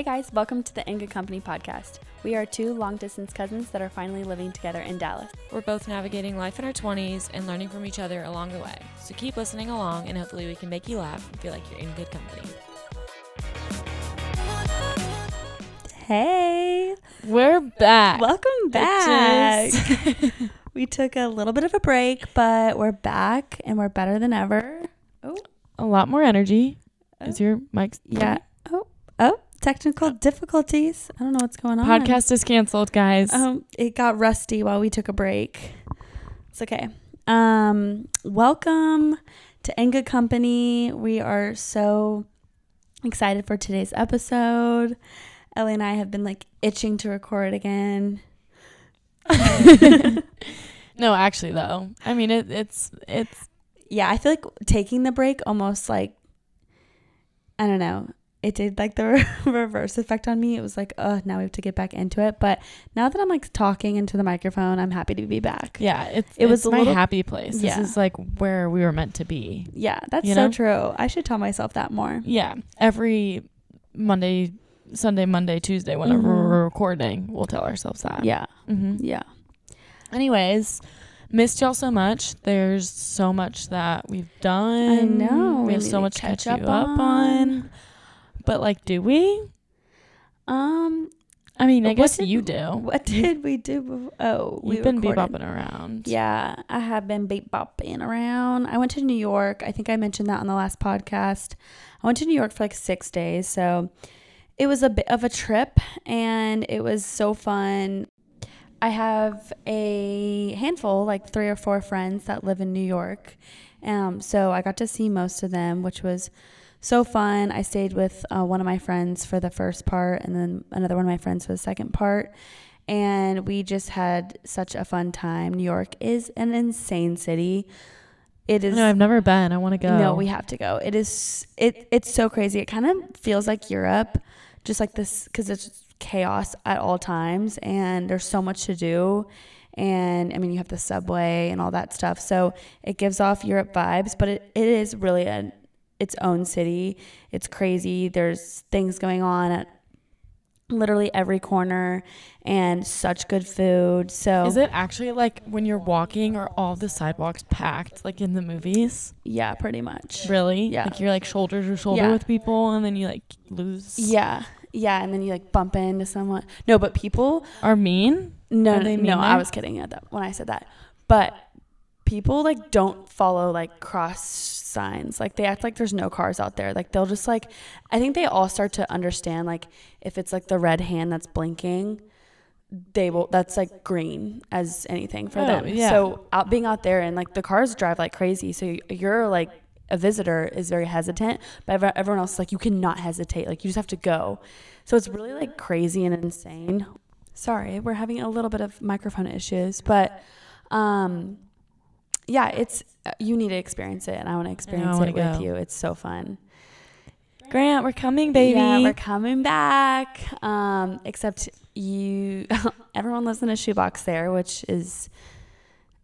Hey guys, welcome to the In Good Company podcast. We are two long distance cousins that are finally living together in Dallas. We're both navigating life in our 20s and learning from each other along the way. So keep listening along, and hopefully, we can make you laugh and feel like you're in good company. Hey, We're back. welcome back. we took a little bit of a break, but we're back and we're better than ever. Oh, A lot more energy. Is oh. your mic? yeah. Oh, oh, technical difficulties. I don't know what's going on. Podcast is canceled, guys. Um, it got rusty while we took a break. It's okay. Um, welcome to In Good Company. We are so excited for today's episode. Ellie and I have been like itching to record again. no, actually, though. I mean, it, it's it's Yeah, I feel like taking the break almost like I don't know. It did like the reverse effect on me. It was like, oh, now we have to get back into it. But now that I'm like talking into the microphone, I'm happy to be back. yeah. It's It was it's a my little- happy place. Yeah. This is like where we were meant to be. Yeah, that's so know? true. I should tell myself that more. Yeah. Every Monday, Sunday, Monday, Tuesday, whenever Mhm. we're recording, we'll tell ourselves that. Yeah. hmm Yeah. Anyways, missed y'all so much. There's so much that we've done. I know. We, We have so much to catch catch you up up on. But like, do we? Um, I mean, I What guess did- you do. what did we do? bef- Oh, we You've been recorded. bebopping around. Yeah, I have been beat bopping around. I went to New York. I think I mentioned that on the last podcast. I went to New York for like six days. So it was a bit of a trip and it was so fun. I have a handful, like three or four friends that live in New York. Um, so I got to see most of them, which was so fun. I stayed with uh, one of my friends for the first part and then another one of my friends for the second part and we just had such a fun time. New York is an insane city. It is No, I've never been. I want to go. no, we have to go. It is it it's so crazy. It kind of feels like Europe, just like this cuz it's chaos at all times and there's so much to do. And I mean, you have the subway and all that stuff. So it gives off Europe vibes, but it, it is really a, its own city. It's crazy. There's things going on at literally every corner and such good food. So Is it actually like when you're walking, are all the sidewalks packed like in the movies? yeah, pretty much. Really? Yeah. Like you're like shoulder to shoulder Yeah. with people, and then you like lose. Yeah. Yeah, and then you like bump into someone. No, but people Are mean? no Are no, they no mean I was kidding at that when I said that. But people like don't follow like cross signs. Like they act like there's no cars out there. Like they'll just like I think they all start to understand like if it's like the red hand that's blinking, they will that's like green as anything for Oh, them. yeah. So out being out there and like the cars drive like crazy. So you're like a visitor is very hesitant, but everyone else is like you cannot hesitate. Like you just have to go. So it's really like crazy and insane. Sorry, we're having a little bit of microphone issues, but um yeah, it's you need to experience it and I want to experience it with go. you. It's so fun. Grant, we're coming, baby. Yeah, we're coming back. Um, except you, everyone lives in a shoebox there, which is,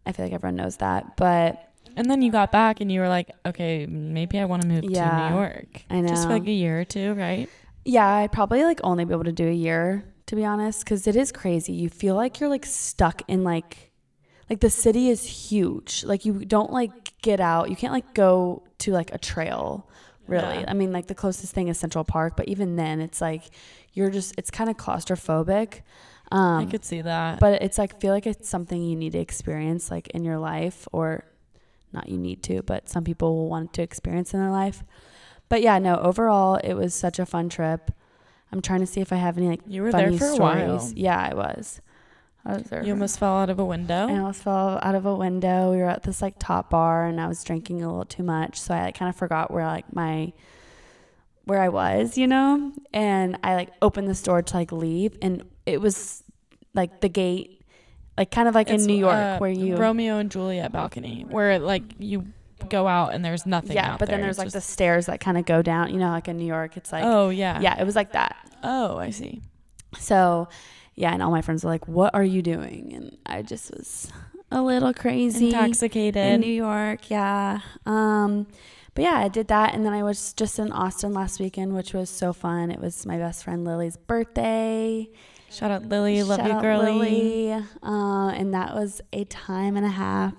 I feel like everyone knows that. But and then you got back, and you were like, okay, maybe I want to move to New York. I know. Just for like a year or two, right? yeah, I'd probably like only be able to do a year, to be honest, because it is crazy. You feel like you're like stuck in like, like the city is huge. Like you don't like get out. You can't like go to like a trail, really. Yeah. I mean, like the closest thing is Central Park, but even then, it's like you're just it's kind of claustrophobic. Um, I could see that. but it's like feel like it's something you need to experience like in your life or not you need to but some people will want to experience in their life but yeah no overall it was such a fun trip i'm trying to see if i have any like you were funny there for a stories while. yeah i was i was there You almost fell out of a window. I almost fell out of a window. We were at this like top bar and I was drinking a little too much. So I like, kind of forgot where like my, where I was, you know? And I like opened this door to like leave and it was like the gate, like kind of like It's, in New York uh, where you, Romeo and Juliet balcony, where like you go out and there's nothing. yeah, but then there. there's It's like the stairs that kind of go down, you know, like in New York, it's like, oh yeah. yeah, it was like that. Oh, I see. So yeah. And all my friends were like, what are you doing? And I just was a little crazy. Intoxicated. in New York. Yeah. Um, but yeah, I did that, and then I was just in Austin last weekend, which was so fun. It was my best friend Lily's birthday. Shout out Lily, love Shout you, girly. Lily. Uh, and that was a time and a half.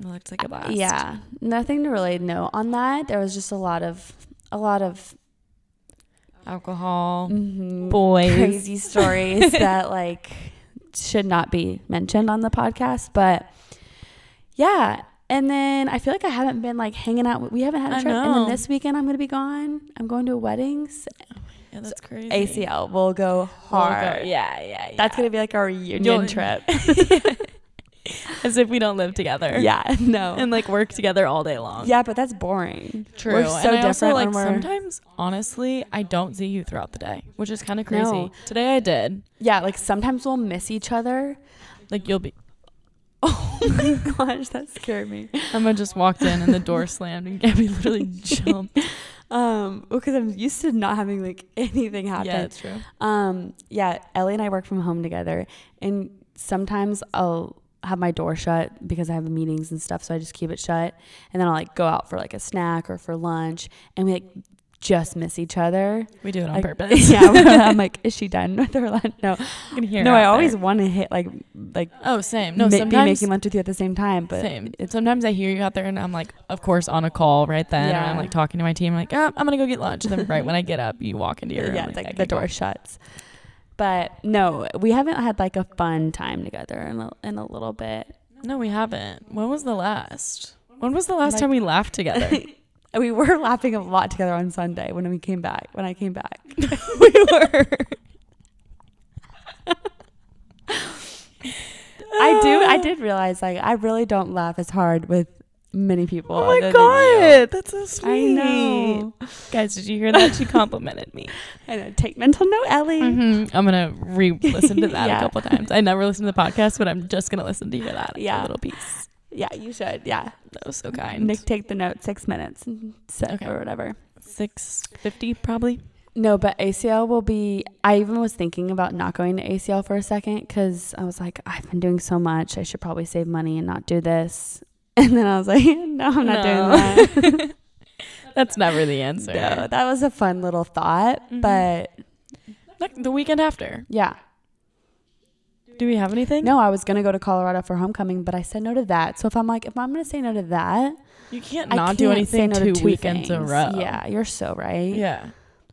It looks like a blast. Yeah, nothing to really know on that. There was just a lot of a lot of Alcohol, mhm, boys. crazy stories that like should not be mentioned on the podcast. But yeah, and then I feel like I haven't been like hanging out. We haven't had a trip, and then this weekend I'm gonna be gone. I'm going to a weddings. Yeah, that's crazy. ACL will go We'll go- hard. Yeah, yeah, yeah. That's gonna be like our reunion You'll- trip. as if we don't live together. yeah, no. And like work together all day long. yeah, but that's boring. True. We're so and I also different like we're- sometimes honestly I don't see you throughout the day, which is kind of crazy. No. Today I did. Yeah, like sometimes we'll miss each other. Like you'll be Oh my gosh, that scared me. Emma just walked in and the door slammed and Gabby literally jumped. Um, because I'm used to not having like anything happen. Yeah, it's true. Um, yeah, Ellie and I work from home together, and sometimes I'll have my door shut because I have meetings and stuff, so I just keep it shut, and then I'll like go out for like a snack or for lunch, and we like just miss each other. We do it on Like, purpose. yeah, I'm like, is she done with her lunch? No, I can hear no, I always there. want to hit like like Oh, same. No, ma- be making lunch with you at the same time, but same. sometimes I hear you out there and I'm like, of course, on a call right then. Yeah. And I'm like talking to my team. I'm like, oh, I'm gonna go get lunch. And then right when I get up, you walk into your room. yeah, like I the can go. door shuts. But no, we haven't had like a fun time together in a, in a little bit. No, we haven't. When was the last? When was the last Like- time we laughed together? We were laughing a lot together on Sunday when we came back. When I came back, we were. I do. I did realize like I really don't laugh as hard with many people. Oh my god, that's so sweet. I know. Guys, did you hear that? She complimented me. I know. Take mental note, Ellie. Mhm. I'm gonna re-listen to that Yeah. a couple times. I never listened to the podcast, but I'm just gonna listen to hear that. Yeah. little piece. Yeah, you should. Yeah, That was so kind. Nick, take the note. Six minutes, and set Okay. or whatever. Six fifty probably. No, but ACL will be. I even was thinking about not going to ACL for a second because I was like, I've been doing so much. I should probably save money and not do this. And then I was like, No, I'm not No. doing that. That's never the answer. no, that was a fun little thought, Mhm. but Like the weekend after. yeah. Do we have anything? No, I was gonna go to Colorado for homecoming, but I said no to that. So if I'm like, if I'm gonna say no to that, You can't not do can't say anything no to two weekends in a row. Yeah, you're so right. Yeah.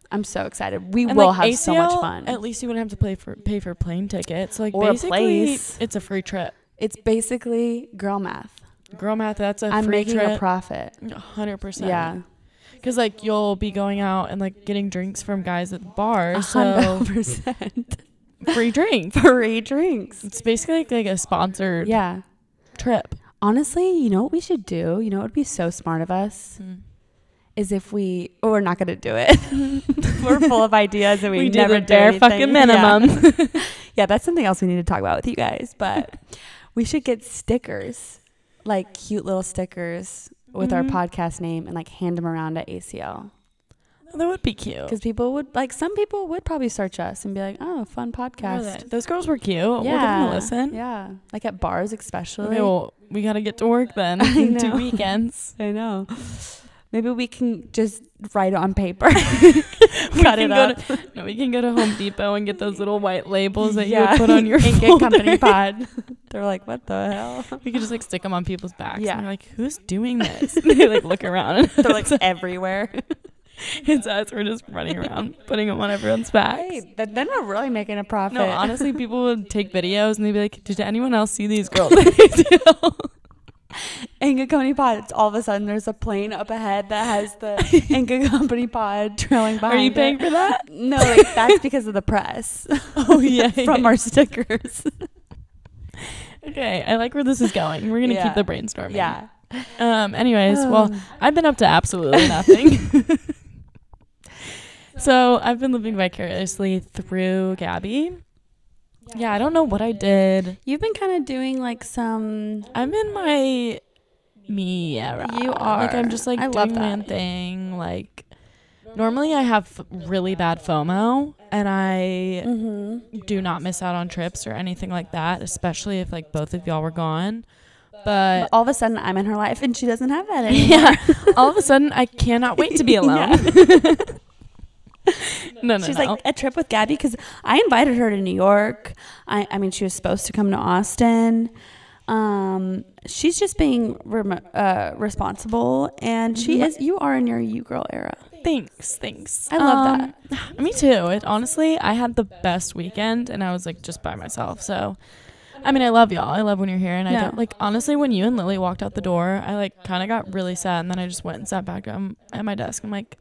I'm so excited. We And, will like, have so much fun. At least you wouldn't have to pay for pay for plane tickets. Like Or a basically, place. it's a free trip. It's basically girl math. Girl math, that's a I'm making trip. a profit. Hundred percent. Yeah, Because like you'll be going out and like getting drinks from guys at the bar, so hundred percent free drink. free drinks. It's basically like, like a sponsored Yeah. trip. Honestly, you know what we should do? You know what would be so smart of us hmm. is if we. Oh, we're not gonna do it. we're full of ideas and we, We, do never the do bare anything. fucking Yeah. minimum. Yeah, that's something else we need to talk about with you guys. But we should get stickers, like cute little stickers with Mhm. our podcast name, and like hand them around at ACL. that would be cute. Because people would like some people would probably search us and be like, "Oh, fun podcast." Those girls were cute. We'll them a listen. Yeah, like at bars especially. Okay, well, we gotta get to work then. I Two weekends. I know. Maybe we can just write it on paper. We Cut can it go up. to- No, we can go to Home Depot and get those little white labels that you Yeah. would put on your Ink and. Company Pod. They're like, what the hell? We could just like stick them on people's backs. Yeah. And they're like, who's doing this? they like look around and They're like everywhere. it's us. We're just running around putting them on everyone's back. Then then we're really making a profit. No, honestly, people would take videos and they'd be like, "Did anyone else see these girls?" At ACL?" In Good Company Pod. It's all of a sudden there's a plane up ahead that has the Company Pod trailing behind. Are you paying it. for that? No, like that's because of the press Oh yeah, from our stickers. Okay, I like where this is going. We're gonna Yeah. keep the brainstorming. yeah. Um. Anyways, well, I've been up to absolutely nothing. so I've been living vicariously through Gabby. Yeah, I don't know what I did. you've been kind of doing like some. I'm in my me. You are Like I'm just like I doing my own thing. Like normally I have really bad FOMO and I Mm-hmm. do not miss out on trips or anything like that, especially if like both of y'all were gone. But all of a sudden, I'm in her life, and she doesn't have that anymore. yeah, all of a sudden I cannot wait to be alone. no, no, She's no. like a trip with Gabby because I invited her to New York. I, I mean, she was supposed to come to Austin. Um, she's just being rem- uh, responsible, and she is. You are in your you girl era. thanks, thanks. I love that. Me too. It honestly, I had the best weekend, and I was like just by myself. So, I mean, I love y'all. I love when you're here, and I Yeah. don't like honestly when you and Lily walked out the door, I like kind of got really sad, and then I just went and sat back um, at my desk. I'm like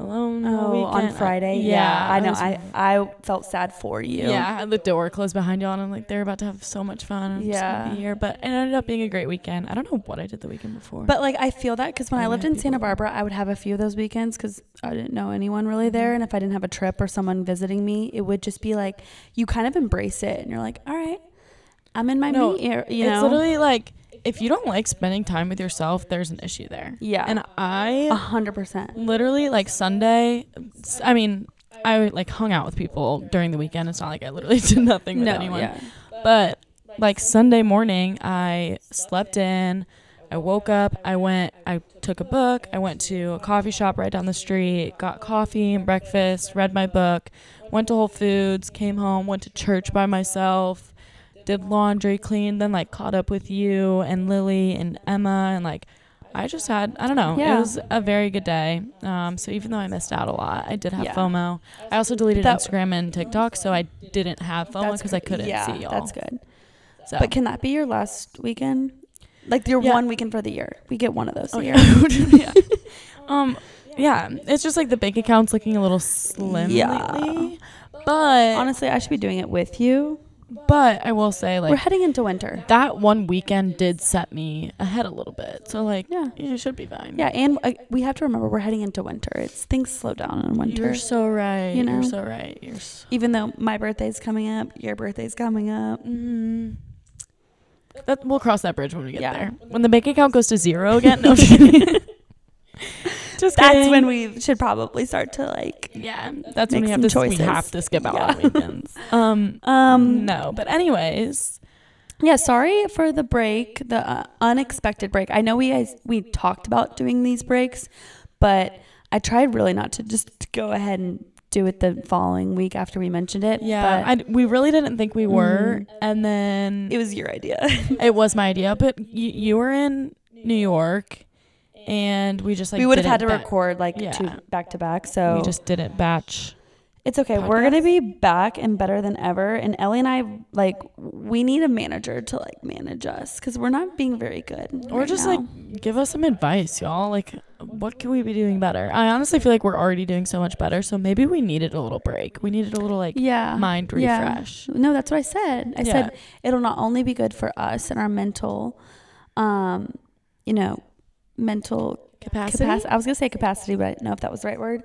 alone. Oh, on. Friday. I- yeah, I know. I I felt sad for you. Yeah, I had the door closed behind y'all, and I'm like, they're about to have so much fun. I'm Yeah. here, but it ended up being a great weekend. I don't know what I did the weekend before. But like I feel that because when I I lived in Santa. Barbara, I would have a few of those weekends because I didn't know anyone really there, and if I didn't have a trip or someone visiting me, it would just be like you kind of embrace it, and you're like, all right, I'm in my No, me, er- you it's know. literally like if you don't like spending time with yourself, there's an issue there. yeah, And a I hundred percent. literally like Sunday. I mean, I like hung out with people during the weekend. It's not like I literally did nothing with No, anyone. yeah, But like Sunday morning, I slept in. I woke up. I went. I took a book. I went to a coffee shop right down the street. Got coffee and breakfast. Read my book. Went to Whole Foods. Came home. Went to church by myself. Did laundry, cleaned. Then like caught up with you and Lily and Emma and like. I just had I don't know. Yeah. It was a very good day. Um, so even though I missed out a lot, I did have Yeah. FOMO. I also deleted That- Instagram and TikTok, so I didn't have FOMO because I couldn't yeah, see y'all. That's good. So. But can that be your last weekend? Like your one weekend for the year? We get one of those Oh, a year. yeah. um, yeah. It's just like the bank account's looking a little slim Yeah. lately. But Honestly, I should be doing it with you. But I will say like, We're heading into winter. that one weekend did set me ahead a little bit. So like Yeah. it should be fine. Yeah, and uh, we have to remember we're heading into winter. It's things slow down in winter. You're so right. You know? You're so right. You're so Even though my birthday's coming up, your birthday's coming up. mm, that we'll cross that bridge when we get Yeah. there. When the bank account goes to zero again. No, just That's kidding. when we should probably start to like. Yeah, that's when we have to choices. we have to skip out Yeah. on weekends. Um, Um. no, but anyways, Yeah. Sorry for the break, the uh, unexpected break. I know we guys we talked about doing these breaks, but I tried really not to just go ahead and do it the following week after we mentioned it. yeah, but I, we really didn't think we were, Mm. and then it was your idea. it was my idea. But you, you were in New York, and we just like we would have had to ba- record like Yeah. two back to back. So We just didn't batch. It's okay. We're gonna be back and better than ever. And Ellie and I like we need a manager to like manage us because we're not being very good. Or right just now. like give us some advice, y'all. Like, what can we be doing better? I honestly feel like we're already doing so much better. So maybe we needed a little break. We needed a little like yeah mind Yeah. refresh. No, that's what I said. I Yeah. said it'll not only be good for us and our mental, um, you know, mental Capacity. I was gonna say capacity, but I didn't know if that was the right word.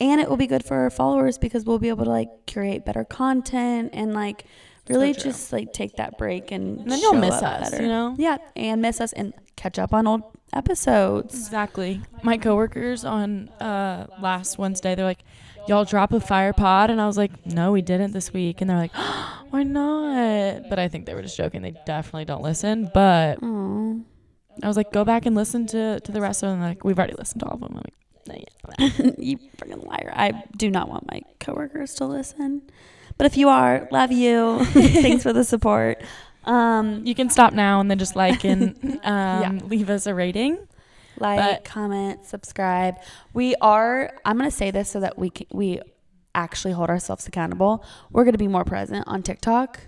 And it will be good for our followers because we'll be able to like curate better content and like really true. just like take that break and, And then you'll miss us, better. you know? Yeah, and miss us and catch up on old episodes. Exactly. My coworkers on uh, last Wednesday, they're like, "Y'all drop a fire pod," and I was like, "No, we didn't this week." And they're like, "Why not?" But I think they were just joking. They definitely don't listen. But Aw. I was like, "Go back and listen to to the rest of them." Like, we've already listened to all of them. I'm like, "Nah, yeah." you freaking liar. I do not want my coworkers to listen. But if you are, love you. Thanks for the support. Um, you can stop now and then just like and um, leave us a rating. like, But- comment, subscribe. We are. I'm gonna say this so that we can, we actually hold ourselves accountable. We're gonna be more present on TikTok.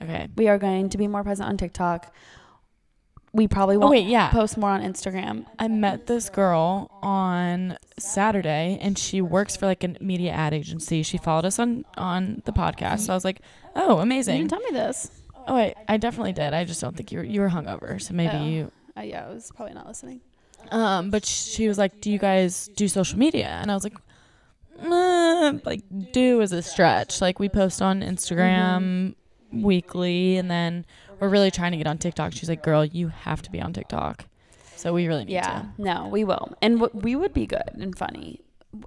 Okay. We are going to be more present on TikTok. We probably Oh won't wait, yeah. post more on Instagram. I met this girl on Saturday and she works for like a media ad agency. She followed us on on the podcast. So I was like, "Oh, amazing." You amazing." didn't tell me this. Oh, wait, I definitely did. I just don't think you were you were hungover, so maybe Oh. you. Uh, yeah, I was probably not listening. Um, but she was like, "Do you guys do social media?" And I was like, "Uh, "Like, do is a stretch. Like, we post on Instagram weekly, and then we're really trying to get on TikTok." She's like, "Girl, you have to be on TikTok." So we really need Yeah, to. Yeah, no, we will, and w- we would be good and funny.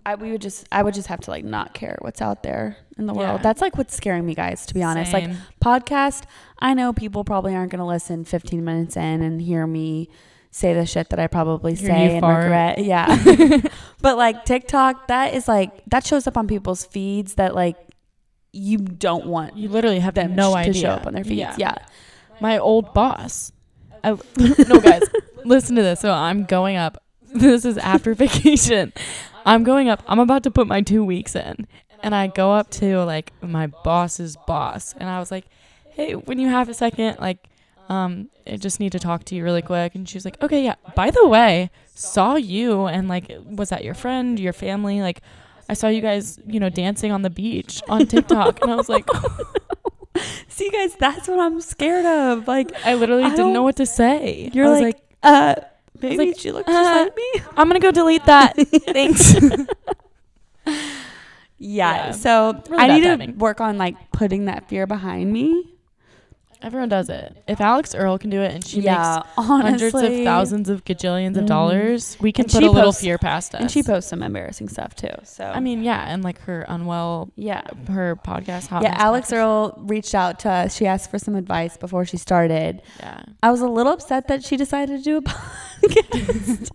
I we would just I would just have to like not care what's out there in the world. Yeah. That's like what's scaring me, guys. To be honest, like podcast. I know people probably aren't going to listen 15 minutes in and hear me say the shit that I probably Hear say and fart. regret. Yeah. but like TikTok, that is like that shows up on people's feeds that like you don't want you literally have them no to idea show up on their feeds. Yeah. Yeah. My old boss. I, no, guys, listen to this. So I'm going up. This is after vacation. I'm going up. I'm about to put my two weeks in, and I go up to like my boss's boss, and I was like, "Hey, when you have a second, like, um, I just need to talk to you really quick." And she was like, "Okay, yeah. By the way, saw you, and like, was that your friend, your family? Like, I saw you guys, you know, dancing on the beach on TikTok." and I was like, See, guys, that's what I'm scared of. Like, I literally I didn't know what to say. you're I was like, uh, maybe like, she looks uh, just like me. I'm gonna go delete that. Thanks. Yeah. Yeah. So Really I need timing. to work on like putting that fear behind me. Everyone does it. If Alix Earle can do it and she yeah, makes hundreds of thousands of gajillions of Mhm. dollars, we can And put a little posts- fear past us. And she posts some embarrassing stuff too. So I mean, yeah, and like her unwell, yeah. her podcast. Hot Yeah, Alix podcast. Earle reached out to us. She asked for some advice before she started. Yeah, I was a little upset that she decided to do a podcast.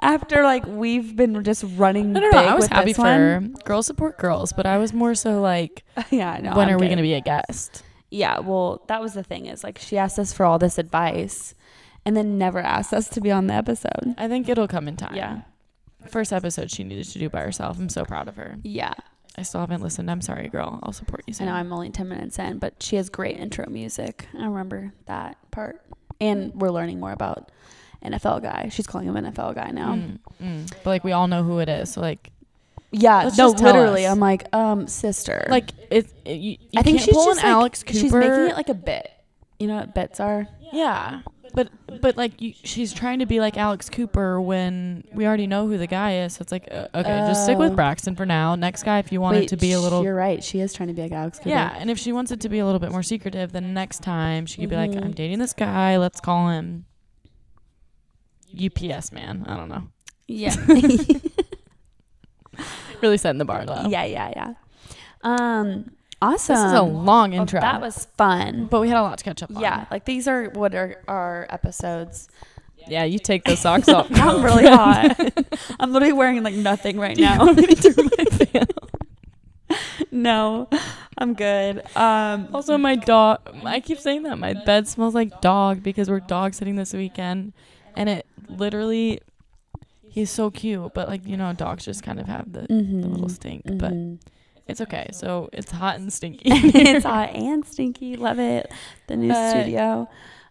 After like we've been just running no, no. I was happy for one. Girls support girls, but I was more so like, yeah, no. when I'm are we gonna be a guest? Yeah, well, that was the thing is like she asked us for all this advice, and then never asked us to be on the episode. I think it'll come in time. Yeah, First episode she needed to do by herself. I'm so proud of her. yeah. I still haven't listened. I'm sorry, girl. I'll support you I know I'm only 10 minutes in, but she has great intro music. I remember that part. And we're learning more about NFL guy. She's calling him NFL guy now. Mm, mm. But like we all know who it is. So like, Yeah, Let's no, literally. us. I'm like, um, sister. like it. it you, you I think she's just like, Alex Cooper. she's making it like a bit. You know what bits are? Yeah, but but like you, she's trying to be like Alex Cooper when we already know who the guy is. So it's like uh, okay, just stick Oh. with Braxton for now. Next guy, if you want it to be a little You're right. She is trying to be like Alex Cooper. yeah, and if she wants it to be a little bit more secretive, then next time she could be like, Mhm. I'm dating this guy. Let's call him UPS man. I don't know. Yeah. Really setting the bar low. yeah, yeah, yeah. Um, awesome. This is a long Well, intro, that was fun. but we had a lot to catch up on. Yeah, like these are what are our episodes. yeah. You take those socks off. I'm really hot. I'm literally wearing like nothing right now. no, I'm good. Um, Also, my dog. I keep saying that my bed smells like dog because we're dog sitting this weekend, and it literally. He's so cute, but like you know, dogs just kind of have the, the little stink. But mhm. it's okay. So it's hot and stinky. it's hot and stinky. Love it. The new But- studio.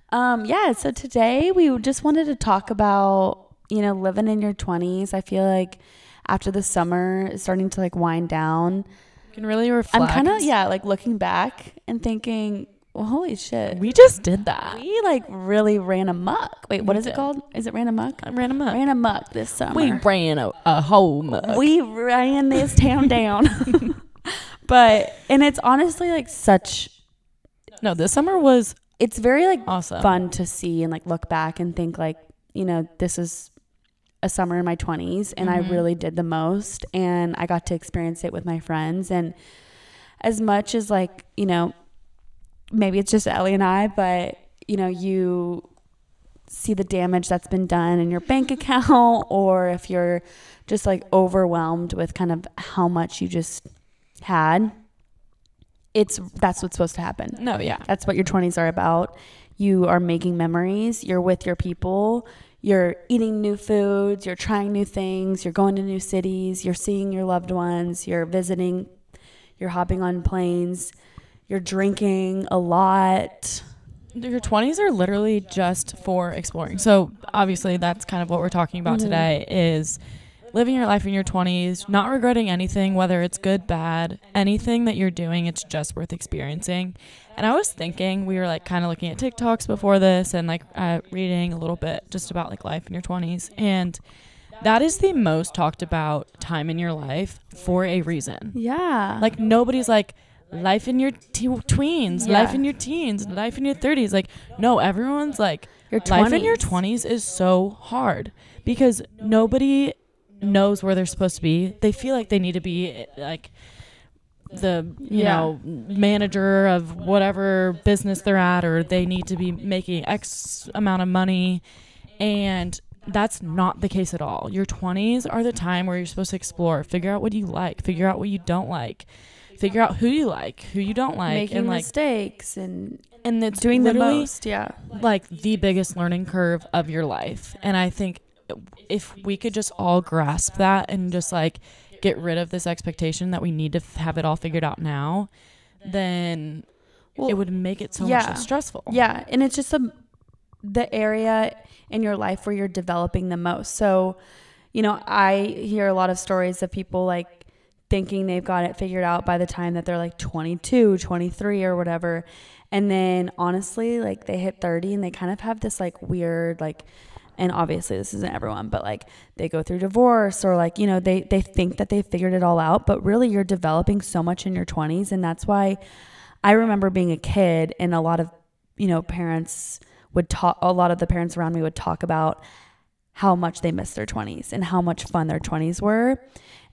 Um, yeah. So today we just wanted to talk about you know living in your 20s. I feel like after the summer is starting to like wind down. You can really reflect. I'm kind of yeah, like looking back and thinking, well, holy shit, We just did that. we like really ran amok. Wait, what is it called? Is it ran amok? I ran up. Ran amok this summer. We ran a, a home. we ran this town down. but and it's honestly like such. No, this summer was It's very like awesome. fun to see and like look back and think like you know this is a summer in my 20s and Mhm. I really did the most and I got to experience it with my friends and as much as like you know maybe it's just Ellie and I but you know you see the damage that's been done in your bank account or if you're just like overwhelmed with kind of how much you just had it's that's what's supposed to happen. No, yeah. that's what your 20s are about. You are making memories, you're with your people, you're eating new foods, you're trying new things, you're going to new cities, you're seeing your loved ones, you're visiting, you're hopping on planes, you're drinking a lot. Your 20s are literally just for exploring. So, obviously, that's kind of what we're talking about Mhm. today is living your life in your 20s, not regretting anything, whether it's good, bad, anything that you're doing, it's just worth experiencing. And I was thinking, we were like kind of looking at TikToks before this and like uh, reading a little bit just about like life in your 20s. And that is the most talked about time in your life for a reason. Yeah. Like nobody's like life in your te- tweens, Yeah. life in your teens, life in your 30s. Like no, everyone's like your life in your 20s is so hard because nobody knows where they're supposed to be. They feel like they need to be like the you Yeah. know manager of whatever business they're at or they need to be making x amount of money and that's not the case at all your 20s are the time where you're supposed to explore figure out what you like figure out what you don't like figure out who you like who you don't like making and like mistakes and and it's doing the most. Yeah. like the biggest learning curve of your life. And I think if we could just all grasp that and just like get rid of this expectation that we need to f- have it all figured out now, then Well, it would make it so much less stressful. Yeah, and it's just a, the area in your life where you're developing the most. So, you know, I hear a lot of stories of people like thinking they've got it figured out by the time that they're like 22, 23 or whatever. And then honestly, like they hit 30 and they kind of have this like weird like and obviously this isn't everyone, but like they go through divorce or like, you know, they they think that they figured it all out, but really you're developing so much in your 20s and that's why I remember being a kid and a lot of, you know, parents would talk, a lot of the parents around me would talk about how much they missed their 20s and how much fun their 20s were.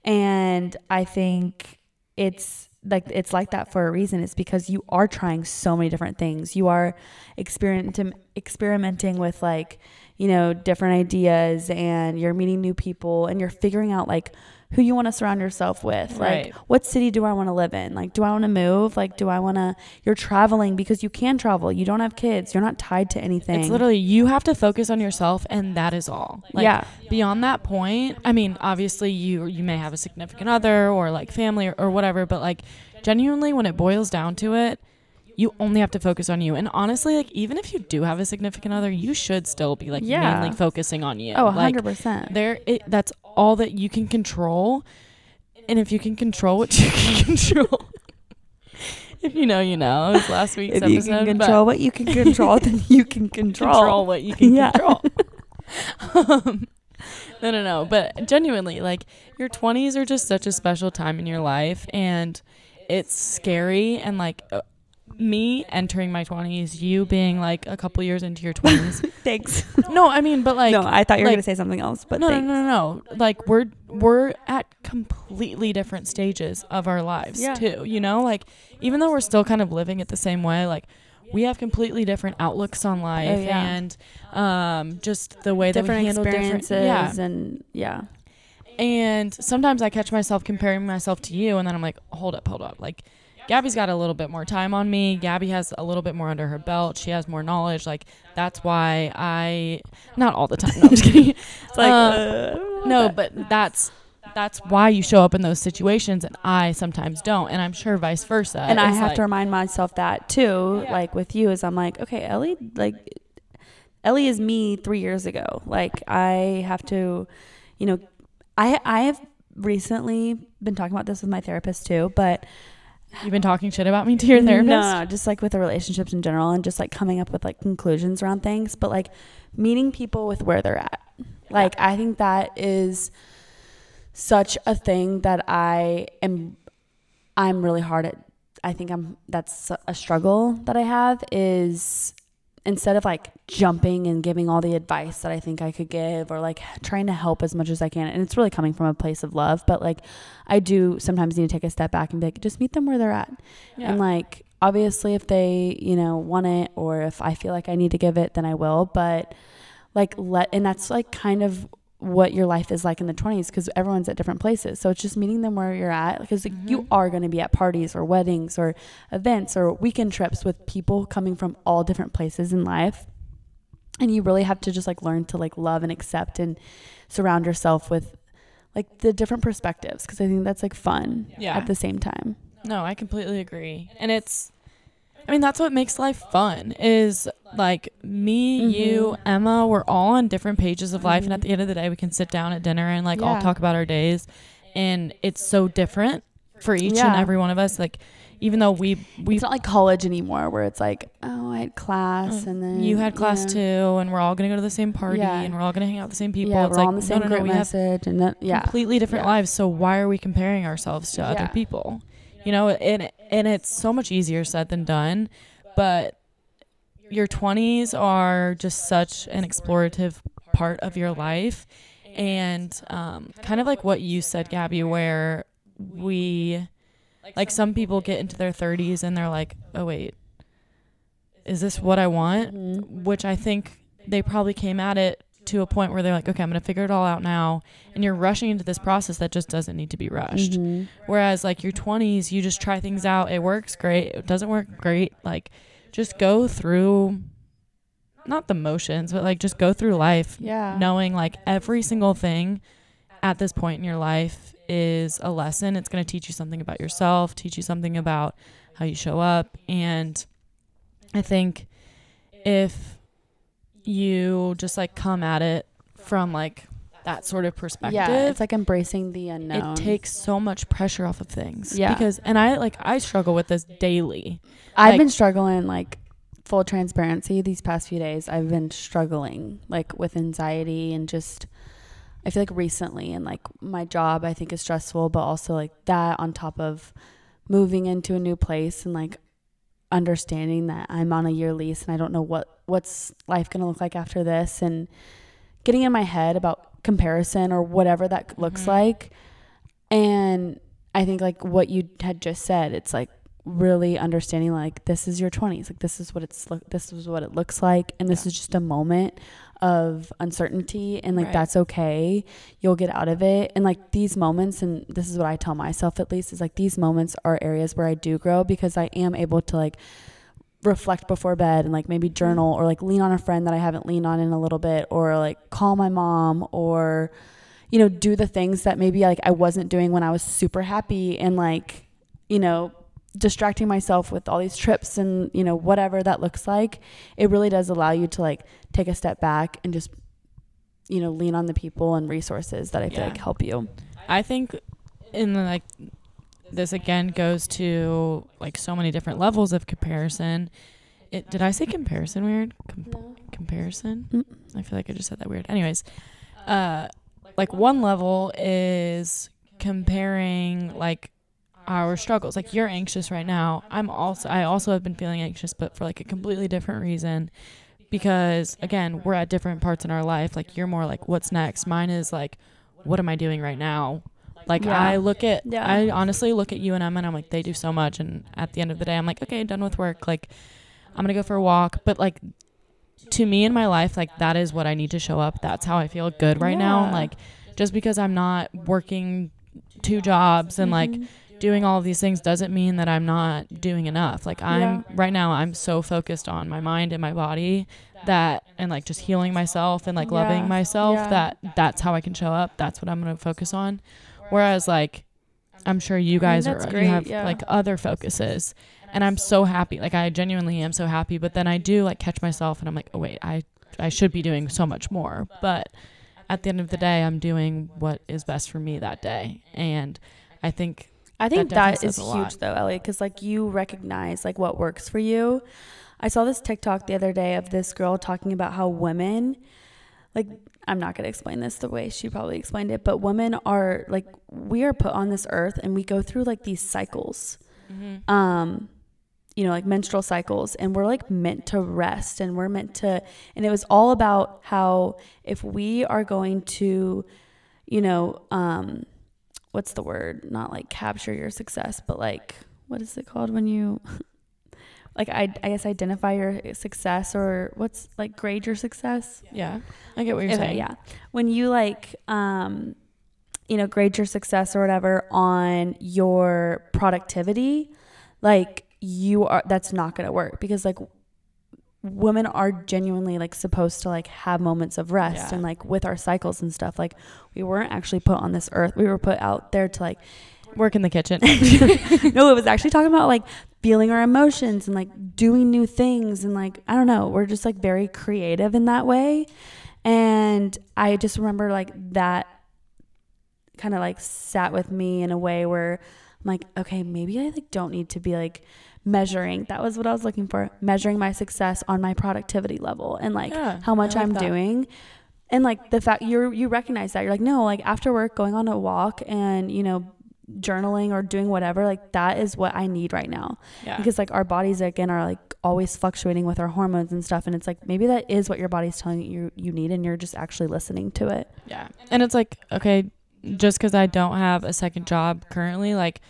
And I think it's like it's like that for a reason. It's because you are trying so many different things. You are experimenting experimenting with like, you know, different ideas and you're meeting new people and you're figuring out like who you want to surround yourself with. Right. Like what city do I want to live in? Like do I want to move? Like do I want to you're traveling because you can travel. You don't have kids. You're not tied to anything. It's literally you have to focus on yourself and that is all. Like yeah. beyond that point, I mean, obviously you you may have a significant other or like family or, or whatever, but like genuinely when it boils down to it, you only have to focus on you. And honestly, like even if you do have a significant other, you should still be like Yeah. mainly focusing on you. Oh, like 100%. there it that's all that you can control. And if you can control what you can control if you know, you know. It was last week's episode. if you can control what you can control, then you can control. control what you can Yeah. control. um, no, no, no. But genuinely, like your 20s are just such a special time in your life, and it's scary. And like uh, me entering my 20s, you being like a couple years into your 20s. Thanks. no, I mean, but like no, I thought you were like- going to say something else, but no, no, thanks. no, no, no. Like we're we're at completely different stages of our lives Yeah. too. You know, like even though we're still kind of living it the same way, like we have completely different outlooks on life Oh, yeah. and um, just the way that different we handle experiences different. Yeah. and yeah. And sometimes I catch myself comparing myself to you, and then I'm like, hold up, hold up, like. Gabby's got a little bit more time on me. Gabby has a little bit more under her belt. She has more knowledge. Like that's why I, not all the time. No, I'm just kidding. It's like Um, uh, no, but that's that's why you show up in those situations, and I sometimes don't, and I'm sure vice versa. and I have like- to remind myself that too. Yeah. Like with you, is I'm like, okay, Ellie, like Ellie is me three years ago. Like I have to, you know, I I have recently been talking about this with my therapist too, but You've been talking shit about me to your therapist. No, no, just like with the relationships in general and just like coming up with like conclusions around things, but like meeting people with where they're at. Like I think that is such a thing that I am I'm really hard at I think I'm that's a struggle that I have is instead of like jumping and giving all the advice that I think I could give or like trying to help as much as I can and it's really coming from a place of love but like I do sometimes need to take a step back and be like just meet them where they're at Yeah. and like obviously if they you know want it or if I feel like I need to give it then I will but like let and that's like kind of what your life is like in the 20s because everyone's at different places so it's just meeting them where you're at because like, you mm-hmm. are going to be at parties or weddings or events or weekend trips with people coming from all different places in life and you really have to just like learn to like love and accept and surround yourself with like the different perspectives because i think that's like fun Yeah. at the same time No, I completely agree. And it's I mean, that's what makes life fun is like me, you, Mhm. Emma, we're all on different pages of life and at the end of the day we can sit down at dinner and like all talk about our days and it's so different for each and every one of us like even though we we it's not like college anymore where it's like oh i had class and then you had class know, too and we're all going to go to the same party Yeah. and we're all going to hang out with the same people yeah it's we're like on the same no no no we have message and then yeah completely different Yeah. lives. So why are we comparing ourselves to other people? You know, and and it's so much easier said than done. But your twenties are just such an explorative part of your life, And um, kind of like what you said, Gabby, where we, like, some people get into their 30s and they're like, oh, wait, is this what I want? Mhm. Which I think they probably came at it to a point where they're like, okay, I'm going to figure it all out now. And you're rushing into this process that just doesn't need to be rushed. Mhm. Whereas like your 20s, you just try things out. It works great. It doesn't work great. Like just go through not the motions, but like just go through life Yeah. knowing like every single thing at this point in your life is a lesson. It's going to teach you something about yourself, teach you something about how you show up. And I think if you just like come at it from like that sort of perspective, Yeah, it's like embracing the unknown. it takes so much pressure off of things. Yeah. Because and I like I struggle with this daily. I've like- been struggling like full transparency these past few days. I've been struggling like with anxiety and just I feel like recently and like my job I think is stressful, but also like that on top of moving into a new place and like understanding that I'm on a year lease and I don't know what what's life going to look like after this and getting in my head about comparison or whatever that looks Mhm. like. And I think like what you had just said, it's like really understanding like this is your 20s like this is what it's look this is what it looks like and this Yeah. is just a moment of uncertainty and like Right. that's okay. You'll get out of it. And like these moments and this is what i tell myself at least is like these moments are areas where i do grow because i am able to like reflect before bed and like maybe mm-hmm. journal or like lean on a friend that i haven't leaned on in a little bit or like call my mom or you know do the things that maybe like i wasn't doing when i was super happy and like you know distracting myself with all these trips and you know whatever that looks like it really does allow you to like take a step back and just you know lean on the people and resources that i feel Yeah. like help you I think in the, like this again goes to like so many different levels of comparison. It did I say comparison weird? Com- comparison? Mm. I feel like I just said that weird. Anyways, uh like one level is comparing like our struggles. Like you're anxious right now. I'm also I also have been feeling anxious but for like a completely different reason because again, we're at different parts in our life. Like you're more like what's next? Mine is like what am I doing right now? Like Yeah. I look at Yeah. I honestly look at you and Emma and I'm like they do so much and at the end of the day I'm like okay, done with work. Like I'm going to go for a walk, but like to me in my life like that is what I need to show up. That's how I feel good right now. Yeah. Like just because I'm not working two jobs and like Mhm. Doing all of these things doesn't mean that I'm not doing enough. Like I'm right now I'm so focused on my mind and my body that and like just healing myself and like Yeah. loving myself Yeah. that that's how I can show up. That's what I'm going to focus on. Whereas like I'm sure you guys that's are great, you have yeah. like other focuses and I'm so happy. Like I genuinely am so happy, but then I do like catch myself and I'm like, "Oh wait, I I should be doing so much more." But at the end of the day, I'm doing what is best for me that day. And I think I think That that is huge though, Ellie, because like you recognize like what works for you. I saw this TikTok the other day of this girl talking about how women, like, I'm not gonna explain this the way she probably explained it, but women are like we are put on this earth and we go through like these cycles, um, you know, like menstrual cycles, and we're like meant to rest and we're meant to, and it was all about how if we are going to, you know, um, what's the word? Not like capture your success, but like what is it called when you like I I guess identify your success or what's like grade your success? yeah, I get what you're Okay, saying. yeah. When you like um you know, grade your success or whatever on your productivity, like you are that's not going to work because like women are genuinely like supposed to like have moments of rest Yeah. and like with our cycles and stuff like we weren't actually put on this earth we were put out there to like Work in the kitchen. no it was actually talking about like feeling our emotions and like doing new things and like i don't know we're just like very creative in that way and i just remember like that kind of like sat with me in a way where i'm like okay maybe i like don't need to be like measuring that was what i was looking for measuring my success on my productivity level and like Yeah, how much like i'm that. doing and like the fact you're you recognize that you're like no like after work going on a walk and you know journaling or doing whatever like that is what i need right now Yeah. because like our bodies again are like always fluctuating with our hormones and stuff and it's like maybe that is what your body's telling you you need and you're just actually listening to it Yeah. And it's like, okay, just because I don't have a second job currently, like,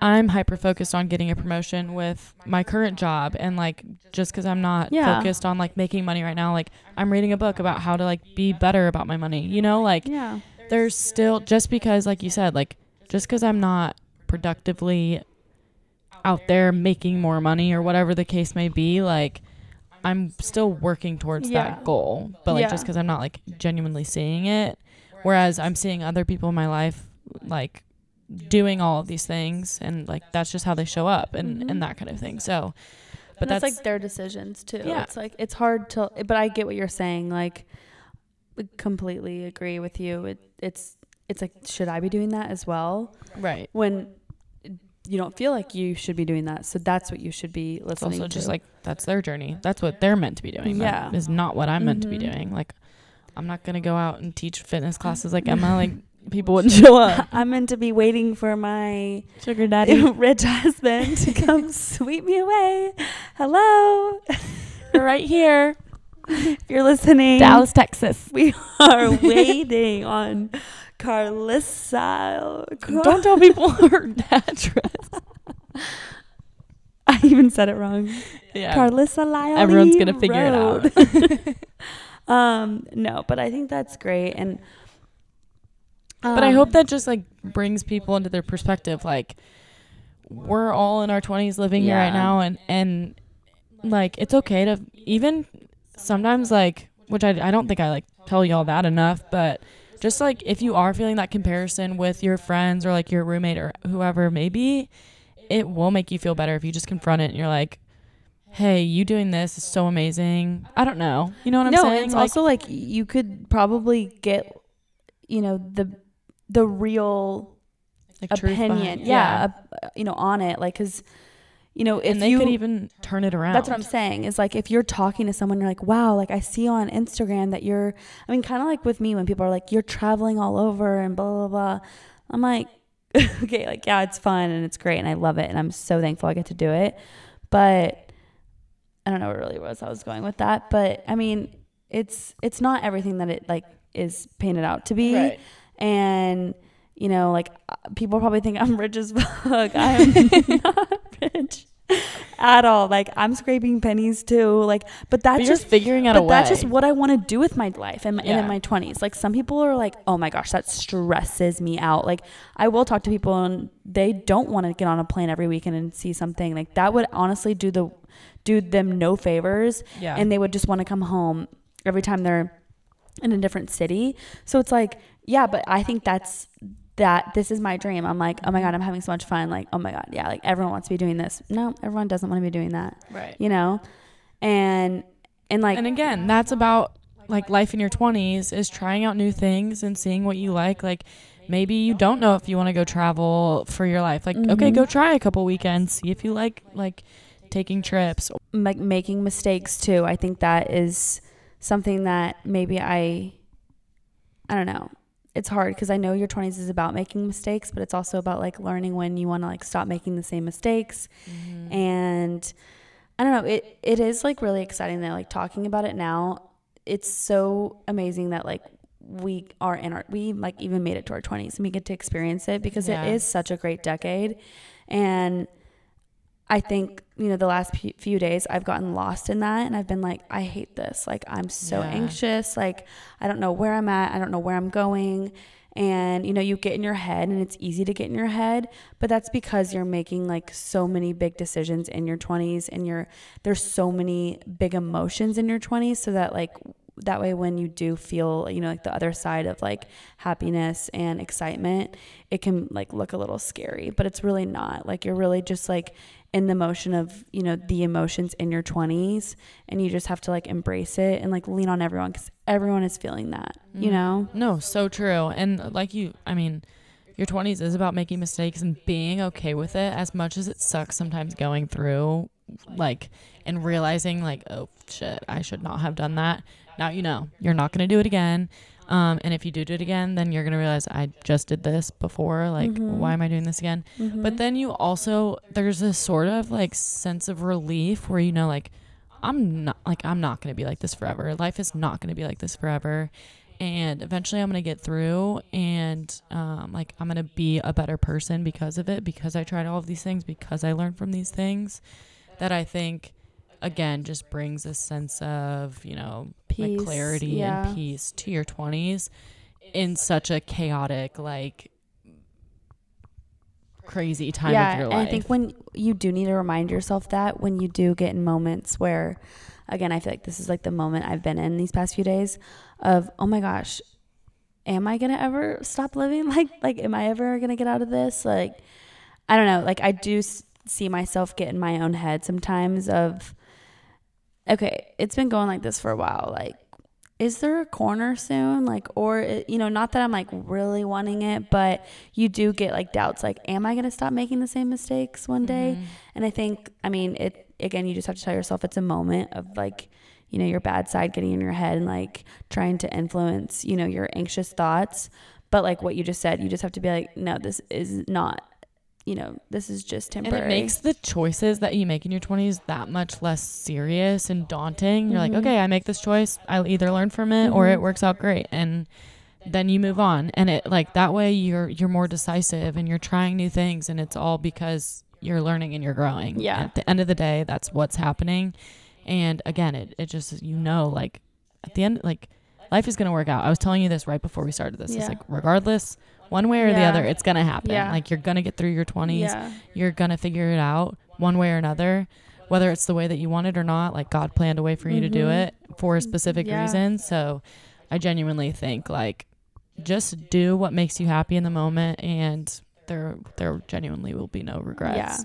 I'm hyper focused on getting a promotion with my current job. And, like, just because I'm not Yeah. focused on, like, making money right now, like, I'm reading a book about how to, like, be better about my money. You know, like, yeah there's still, just because, like you said, like, just because I'm not productively out there making more money or whatever the case may be, like, I'm still working towards Yeah. that goal. But, like, just because I'm not, like, genuinely seeing it, Whereas I'm seeing other people in my life like doing all of these things and like that's just how they show up and, Mhm. and that kind of thing. So but that's, that's, like their decisions too Yeah. it's like it's hard to but i get what you're saying like I completely agree with you it, it's it's like should i be doing that as well right. when you don't feel like you should be doing that so that's what you should be It's listening also to just like that's their journey. That's what they're meant to be doing. Yeah. That is not what I'm meant to be Mhm. doing. Like I'm not gonna go out and teach fitness classes like Emma, like people wouldn't show up. i'm meant to be waiting for my Sugar daddy. rich husband to come sweep me away hello We're right here. if you're listening Dallas, Texas. we are waiting on carlissa Don't tell people her address. I even said it wrong. Yeah. Carlissa Lyle. Everyone's gonna figure it out. Um, no, but I think that's great, and But I um, hope that just like brings people into their perspective. Like we're all in our twenties living here right now and and like it's okay to even sometimes like which I, I don't think I like tell y'all that enough, but just like if you are feeling that comparison with your friends or like your roommate or whoever maybe it will make you feel better if you just confront it and you're like hey you doing this is so amazing i don't know you know what i'm no, saying it's Like, also like you could probably get, you know, the the real like, opinion, behind- yeah, uh, you know, on it, like because. You know, if and they you could even turn it around That's what I'm saying. Is like if you're talking to someone, you're like, wow, like I see on Instagram that you're. I mean, kind of like with me when people are like, you're traveling all over and blah blah blah. I'm like, okay, like yeah, it's fun and it's great and I love it and I'm so thankful I get to do it. But I don't know what really was I was going with that. But I mean, it's it's not everything that it like is painted out to be. Right. And you know, like uh, people probably think I'm rich as fuck. I'm not rich at all. Like I'm scraping pennies too. Like, but that's But just figuring out a but way. that's just what I want to do with my life and, and in my 20s. Like some people are like, "Oh my gosh, that stresses me out." Like I will talk to people and they don't want to get on a plane every weekend and see something. Like that would honestly do the do them no favors yeah. and they would just want to come home every time they're in a different city. So it's like, yeah, but I think that's that this is my dream. I'm like, oh my god, I'm having so much fun. Like, oh my god, yeah, like everyone wants to be doing this. No, everyone doesn't want to be doing that. right. You know, and and like and again, that's about like life in your 20s is trying out new things and seeing what you like. Like maybe you don't know if you want to go travel for your life. Like okay, Mhm. go try a couple weekends, see if you like like taking trips. like making mistakes too. I think that is something that maybe I I don't know. It's hard because I know your 20s is about making mistakes, but it's also about like learning when you want to like stop making the same mistakes. Mm-hmm. And I don't know, it it is like really exciting that like talking about it now. It's so amazing that like we are in our we like even made it to our 20s and we get to experience it because Yeah. it is such a great decade and I think you know the last p- few days I've gotten lost in that and I've been like I hate this. Like I'm so Yeah. anxious. Like I don't know where I'm at. I don't know where I'm going. And you know you get in your head and it's easy to get in your head but that's because you're making like so many big decisions in your 20s and you're there's so many big emotions in your 20s so that like that way when you do feel you know like the other side of like happiness and excitement it can like look a little scary but it's really not. Like you're really just like in the motion of you know the emotions in your 20s and you just have to like embrace it and like lean on everyone because everyone is feeling that you Mhm. know No, so true. And like you, I mean, your 20s is about making mistakes and being okay with it as much as it sucks sometimes going through like and realizing like, oh shit, I should not have done that. Now you know. You're not going to do it again. Um, and if you do do it again, then you're gonna realize I just did this before. Like, Mhm. why am I doing this again? Mhm. But then you also there's this sort of like sense of relief where you know like I'm not like I'm not going to be like this forever. Life is not going to be like this forever. And eventually I'm going to get through and um like I'm going to be a better person because of it because I tried all of these things because I learned from these things that I think again just brings a sense of, you know, Peace, like clarity yeah. and peace to your 20s in such a chaotic like crazy time yeah, of your and life. I think when you do need to remind yourself that when you do get in moments where, again, I feel like this is like the moment I've been in these past few days of, oh my gosh, am I gonna ever stop living? Like, like, am I ever gonna get out of this? Like, I don't know. Like, I do s- see myself get in my own head sometimes of, okay, it's been going like this for a while. Like, is there a corner soon? Like, or, you know, not that I'm like really wanting it, but you do get like doubts like, am I going to stop making the same mistakes one day? Mhm. And I think, I mean, it, again, you just have to tell yourself it's a moment of like, you know, your bad side getting in your head and like trying to influence, you know, your anxious thoughts. But like what you just said, you just have to be like, no, this is not, you know, this is just And temporary. it makes the choices that you make in your 20s that much less serious and daunting. You're Mhm. like, okay, I make this choice. I'll either learn from it or Mhm. it works out great. And then you move on. And it like that way you're you're more decisive and you're trying new things and it's all because you're learning and you're growing. Yeah. At the end of the day, that's what's happening. And again, it, it just you know, like at the end like life is gonna work out. I was telling you this right before we started this. Yeah. It's like regardless one way or the other, it's gonna happen. Yeah. Like you're gonna get through your twenties yeah. you're gonna figure it out one way or another whether it's the way that you want it or not like god planned a way for you to do Mhm. it for a specific Yeah. reason so i genuinely think like just do what makes you happy in the moment and there there genuinely will be no regrets Yeah.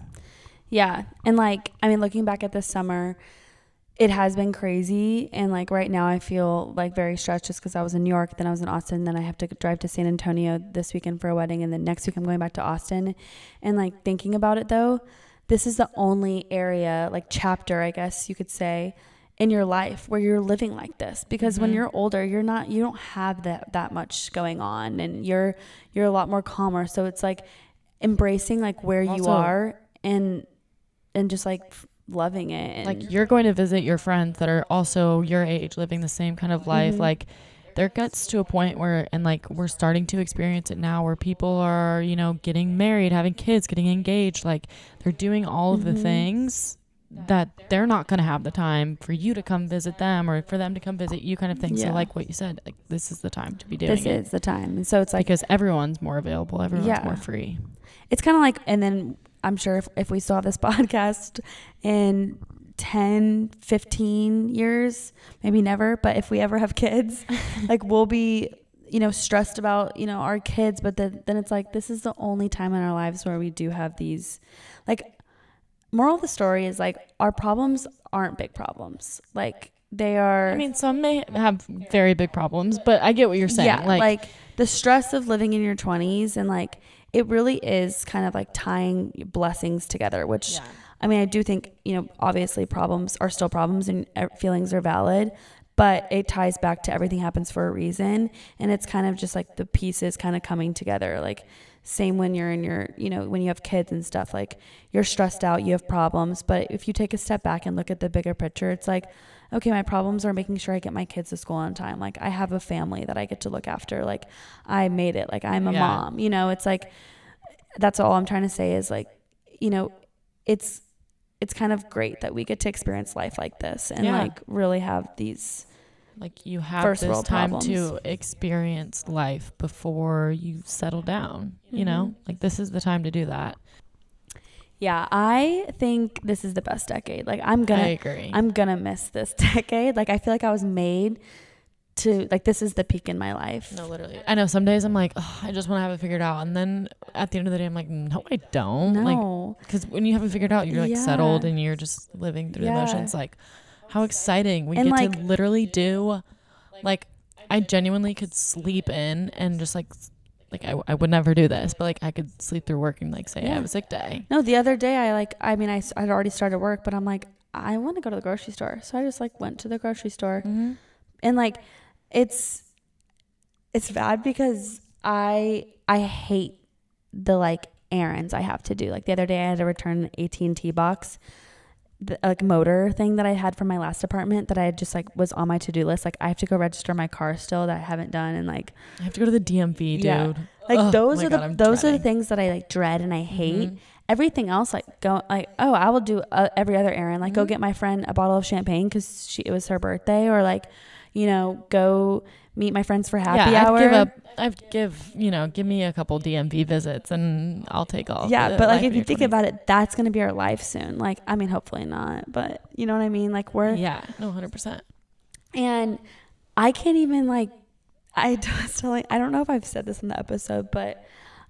Yeah. And like, I mean, looking back at this summer, it has been crazy. And like right now, I feel like very stressed just because I was in New York, then I was in Austin, then I have to drive to San Antonio this weekend for a wedding. And then next week, I'm going back to Austin. And like thinking about it though, this is the only area, like chapter, I guess you could say, in your life where you're living like this because when Mhm. you're older you're not you don't have that that much going on and you're you're a lot more calmer so it's like embracing like where you are and and just like loving it and like you're going to visit your friends that are also your age living the same kind of life Mhm. like there gets to a point where and like we're starting to experience it now where people are you know getting married having kids getting engaged like they're doing all of the Mhm. things that they're not going to have the time for you to come visit them or for them to come visit you kind of thing so Yeah. like what you said like this is the time to be doing this it is the time and so it's like because everyone's more available everyone's Yeah. more free it's kind of like and then i'm sure if, if we saw this podcast in 10 15 years maybe never but if we ever have kids like we'll be you know stressed about you know our kids but then, then it's like this is the only time in our lives where we do have these like moral of the story is like our problems aren't big problems. Like they are i mean some may have very big problems but i get what you're saying. Yeah, like, like, the stress of living in your 20s and like it really is kind of like tying blessings together, which Yeah. I mean, I do think, you know, obviously problems are still problems and feelings are valid, but it ties back to everything happens for a reason. And it's kind of just like the pieces kind of coming together. Like, same when you're in your, you know, when you have kids and stuff, like you're stressed out, you have problems. But if you take a step back and look at the bigger picture, it's like, okay, my problems are making sure I get my kids to school on time. Like, I have a family that I get to look after. Like, I made it. Like, I'm a Yeah. mom. You know, it's like, that's all I'm trying to say is like, you know, it's, it's kind of great that we get to experience life like this and Yeah. like really have these like you have First this world time problems. to experience life before you settle down you know Mhm. like this is the time to do that Yeah, I think this is the best decade. Like I'm gonna I agree I'm gonna miss this decade. Like I feel like I was made to like this is the peak in my life. no literally i know some days i'm like oh, i just want to have it figured out and then at the end of the day i'm like no i don't like No. because when you have it figured out you're like Yeah. settled and you're just living through Yeah. the motions like how exciting we And, get like- to literally do like i genuinely could sleep in and just like like I, I would never do this but like i could sleep through work and like say i have a sick day no, the other day I like I mean I I'd already started work, but I'm like I want to go to the grocery store. So I just like went to the grocery store mm-hmm. and like it's it's bad because I I hate the like errands I have to do. Like the other day, I had to return an AT and T box, the, like motor thing that I had from my last apartment that I just like was on my to do list. Like I have to go register my car still that I haven't done, and like I have to go to the DMV, dude. Yeah. like Ugh, those are God, the I'm those are the things that I like dread and I hate. Mhm. Everything else, like go like oh, I will do uh, every other errand. Like go Mhm. get my friend a bottle of champagne because she it was her birthday, or like you know go meet my friends for happy yeah, hour. I'd give up. I'd give you know, give me a couple DMV visits, and I'll take all. yeah, but like if you think 20s. about it, that's gonna be our life soon. Like I mean, hopefully not, but you know what I mean. Like we're yeah, no, hundred percent. and I can't even like I was telling I don't know if I've said this in the episode, but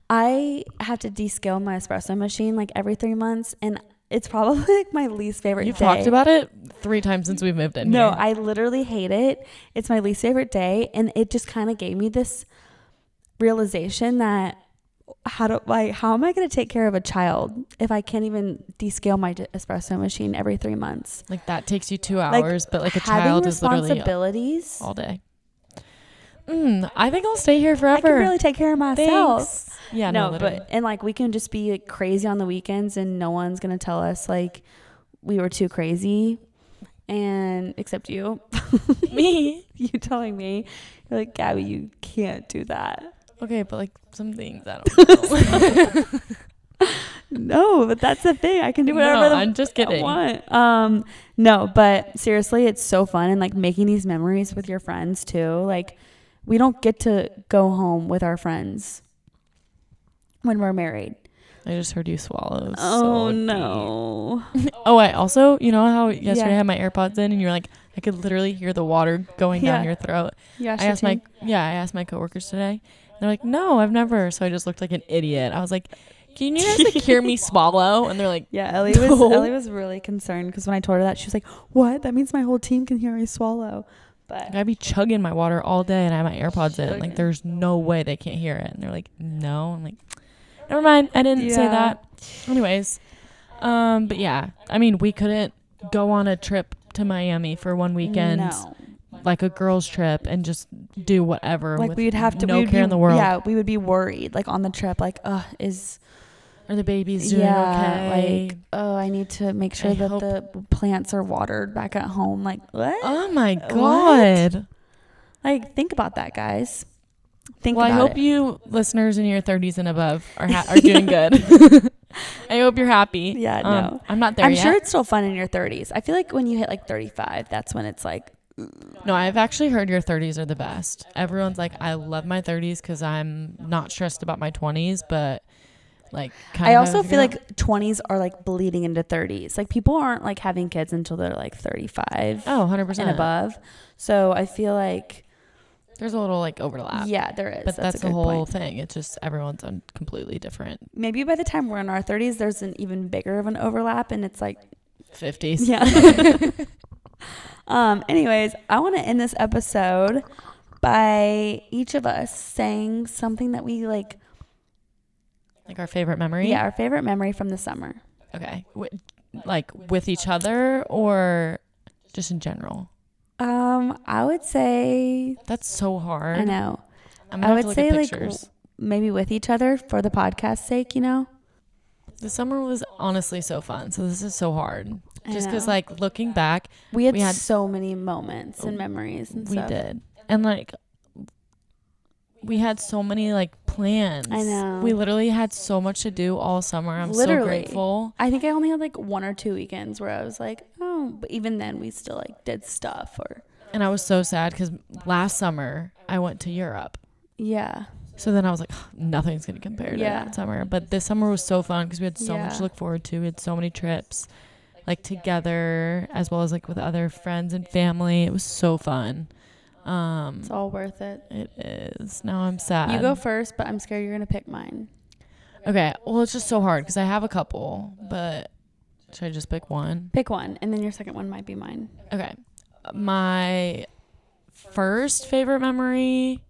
I have to descale my espresso machine like every three months, and it's probably like my least favorite. You've day. talked about it three times since we've moved in. No, here. I literally hate it. It's my least favorite day, and it just kind of gave me this realization that how do like how am I going to take care of a child if I can't even descale my espresso machine every three months? like that takes you two Like, hours, but like a child is literally responsibilities. all day. Mm, I think I'll stay here forever. I can really take care of myself. Thanks. Yeah, no, no, but and like we can just be like, crazy on the weekends, and no one's gonna tell us like we were too crazy, and except you, me. you telling me, you're like Gabby, you can't do that. Okay, but like some things I don't know. No, but that's the thing. I can do whatever No, the I'm just I kidding. want. Um, no, but seriously, it's so fun and like making these memories with your friends too. Like, we don't get to go home with our friends when we're married. I just heard you swallow. Oh so no. Oh, I Also, you know how yesterday Yeah. I had my AirPods in and you're like, I could literally hear the water going down your throat. Yeah, I asked my yeah, I asked my coworkers today. They're like, no, I've never. So I just looked like an idiot. I was like, can you guys like hear me swallow? And they're like, Yeah, Ellie was No. Ellie was really concerned because when I told her that, she was like, "What? That means my whole team can hear me swallow." But I'd be chugging my water all day and I have my AirPods in. Like, there's no way they can't hear it. And they're like, no. I'm like, never mind. I didn't say that. Anyways, um, but yeah, I mean, we couldn't go on a trip to Miami for one weekend, no. like a girls' trip, and just do whatever. like with we'd have to no care be, in the world. Yeah, we would be worried like on the trip, like, uh, is Are the babies doing yeah, okay? like oh, I need to make sure I that hope- the plants are watered back at home. Like what? oh my god. like think about that, guys. Think well, I hope it. you listeners in your 30s and above are ha- are doing good. I hope you're happy. Yeah, Um, no. I'm not there I'm yet. sure it's still fun in your 30s. I feel like when you hit like 35, that's when it's like No, I've actually heard your 30s are the best. Everyone's like, I love my 30s because I'm not stressed about my 20s, but like, kind I also feel like 20s are like bleeding into 30s. Like people aren't like having kids until they're like 35 oh, 100% and above. So I feel like There's a little like overlap. yeah, there is. But that's, that's, a the whole point. thing. It's just everyone's on completely different Maybe by the time we're in our 30s, there's an even bigger of an overlap, and it's like 50s. yeah. um. Anyways, I want to end this episode by each of us saying something that we like. Like our favorite memory. Yeah, our favorite memory from the summer. Okay. Like with each other or just in general? Um, I would say That's so hard. I know. I'm I gonna have would look say at like pictures. maybe with each other for the podcast's sake, you know. the summer was honestly so fun. So this is so hard. I Just because know. like looking back, we had, we had- so many moments and memories and we stuff. did and like we had so many like plans. I know. we literally had so much to do all summer. I'm so Literally. grateful. I think I only had like one or two weekends where I was like, oh, but even then we still like did stuff or and i was so sad because last summer i went to europe. Yeah, so then i was like nothing's gonna compare to Yeah. that summer. But this summer was so fun because we had so much to look forward to. We had so many trips like together as well as like with other friends and family. It was so fun um it's all worth it. it is now i'm sad You go first, but I'm scared you're gonna pick mine. Okay, well, it's just so hard because I have a couple, but should I just pick one? Pick one, and then your second one might be mine. Okay, my first favorite memory,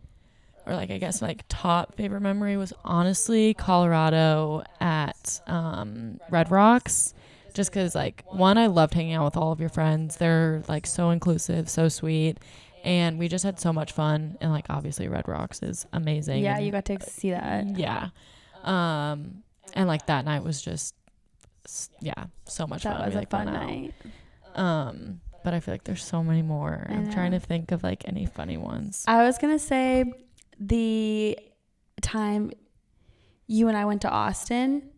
or like I guess like top favorite memory, was honestly Colorado at um, Red Rocks. Just because, like, one, I loved hanging out with all of your friends. They're like so inclusive, so sweet. And we just had so much fun. And like obviously Red Rocks is amazing. Yeah, and- you got to see that. yeah. Um, and like that night was just, yeah, so much fun. That fun. was We, a like, fun went out. night. Um, but I feel like there's so many more. I'm trying to think of like any funny ones. I was gonna say the time you and I went to Austin.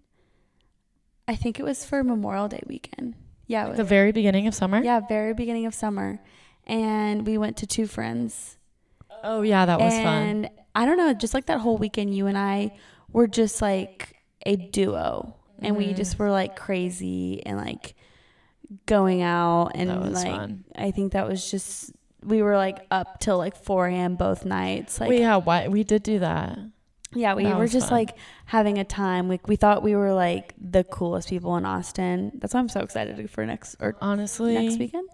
I think it was for Memorial Day weekend. Yeah, it was. the very beginning of summer. yeah, very beginning of summer, and we went to two friends. Oh yeah, that was fun. and I don't know, just like that whole weekend, you and I were just like a duo, and we Mhm. just were like crazy and like going out and like fun. I think that was just we were like up till like 4 a.m. both nights. Like well, yeah, why we did do that. yeah, we that were just fun. like having a time. Like we thought we were like the coolest people in Austin. That's why I'm so excited for next or Honestly, next weekend.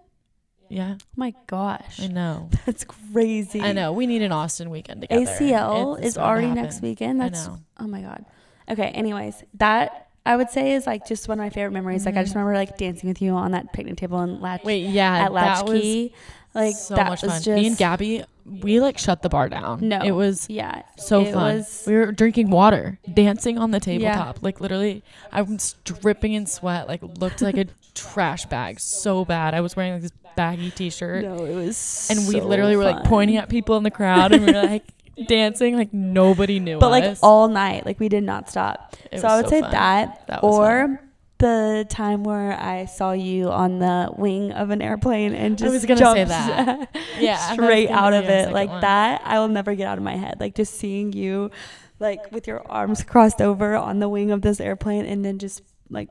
Yeah, Oh my gosh, I know. that's crazy. I know. We need an Austin weekend together. ACL It's is already next weekend. That's oh my god. Okay. Anyways, that I would say is like just one of my favorite memories. Like I just Mhm. remember like dancing with you on that picnic table and latch Wait, yeah, at that was Latchkey. Like so that much was fun. just Me and Gabby, we like shut the bar down. No. it was yeah. so it fun. was- we were drinking water, dancing on the tabletop. Yeah. Like literally, I was dripping in sweat. Like looked like a trash bag so bad. I was wearing like this baggy t-shirt, No, it was and we so literally were like pointing at people in the crowd, and we were like dancing like nobody knew but like all night. Like we did not stop. It so I would say fun. that, That or fun. the time where I saw you on the wing of an airplane and just was gonna say that. Yeah, straight out of it like one. that. I will never get out of my head. Like just seeing you, like with your arms crossed over on the wing of this airplane and then just like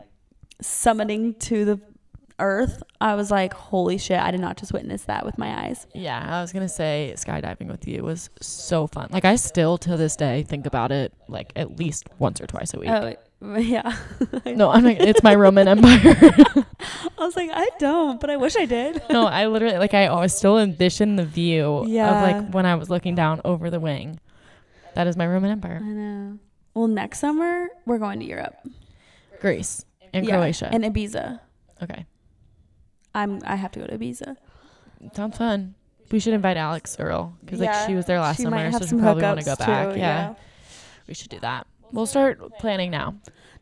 summoning to the earth. I was like, holy shit! I did not just witness that with my eyes. Yeah, I was gonna say skydiving with you was so fun. Like I still to this day think about it like at least once or twice a week. Oh yeah. No, I'm like it's my Roman Empire. I was like, I don't, but I wish I did. no, I literally like I always still envision the view Yeah. of like when I was looking down over the wing. That is my Roman Empire. I know. Well, next summer we're going to Europe Greece and Yeah, Croatia. and Ibiza. okay, I'm. I have to go to Ibiza. sounds fun. We should invite Alix Earle because like she was there last she summer, so she probably want to go back. too, yeah. yeah. we should do that. We'll start planning now.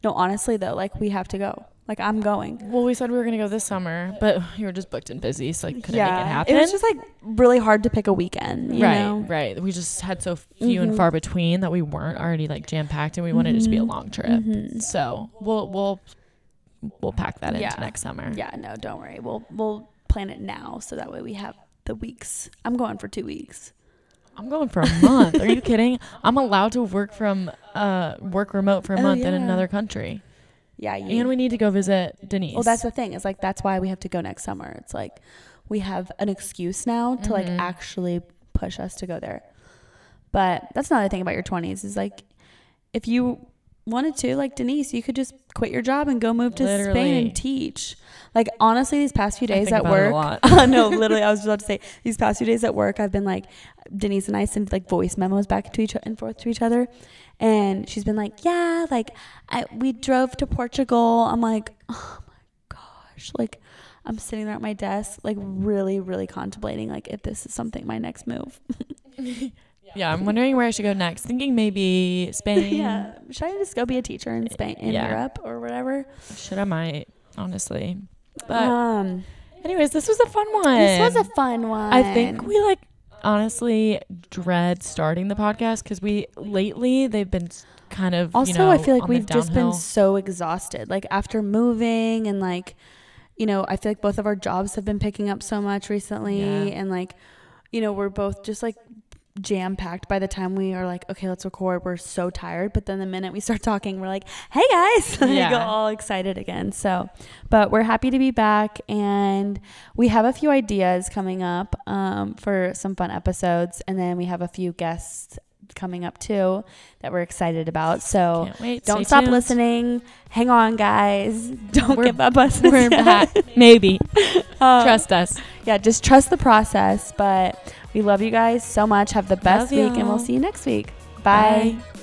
No, honestly though, like we have to go. Like I'm going. Well, we said we were gonna go this summer, but you were just booked and busy, so like couldn't make it happen. It was just like really hard to pick a weekend. You right, know? right. We just had so few and Mhm. far between that we weren't already like jam packed, and we wanted it to be a Mhm. long trip. Mhm. So we'll we'll we'll pack that Yeah. into next summer. Yeah. No, don't worry. We'll we'll plan it now so that way we have the weeks. I'm going for two weeks. I'm going for a month. Are you kidding? I'm allowed to work from uh work remote for a Oh, month in another country, Yeah. You, and we need to go visit Denise. well, that's the thing. It's like that's why we have to go next summer. It's like we have an excuse now to like Mhm. actually push us to go there. But that's another thing about your 20s is like if you wanted to, like Denise, you could just quit your job and go move to Spain and teach. Like honestly, these past few days at about it a work, no, literally, I was just about to say these past few days at work, I've been like Denise and I send like voice memos back to each and forth to each other, and she's been like, yeah, like I we drove to Portugal. I'm like, oh my gosh, like. I'm sitting there at my desk, like really, really contemplating, like if this is something my next move. yeah, I'm wondering where I should go next. Thinking maybe Spain. yeah, should I just go be a teacher in Spain, in Yeah. Europe, or whatever? Should I might honestly. But um, anyways, this was a fun one. this was a fun one. I think we like honestly dread starting the podcast because we lately they've been kind of Also, you know, I feel like we've just been so exhausted. Like after moving and like, you know, I feel like both of our jobs have been picking up so much recently, Yeah. and like, you know, we're both just like jam packed by the time we are like, okay, let's record. We're so tired, but then the minute we start talking, we're like, hey guys, like Yeah. all excited again. So, but we're happy to be back, and we have a few ideas coming up um, for some fun episodes, and then we have a few guests coming up too that we're excited about. So. Don't stop tuned. listening. Hang on, guys. Don't We're- give up us. We're back. Maybe Um, trust us. Yeah, just trust the process. But we love you guys so much. Have the best Love week, and we'll see you next week. Bye. Bye.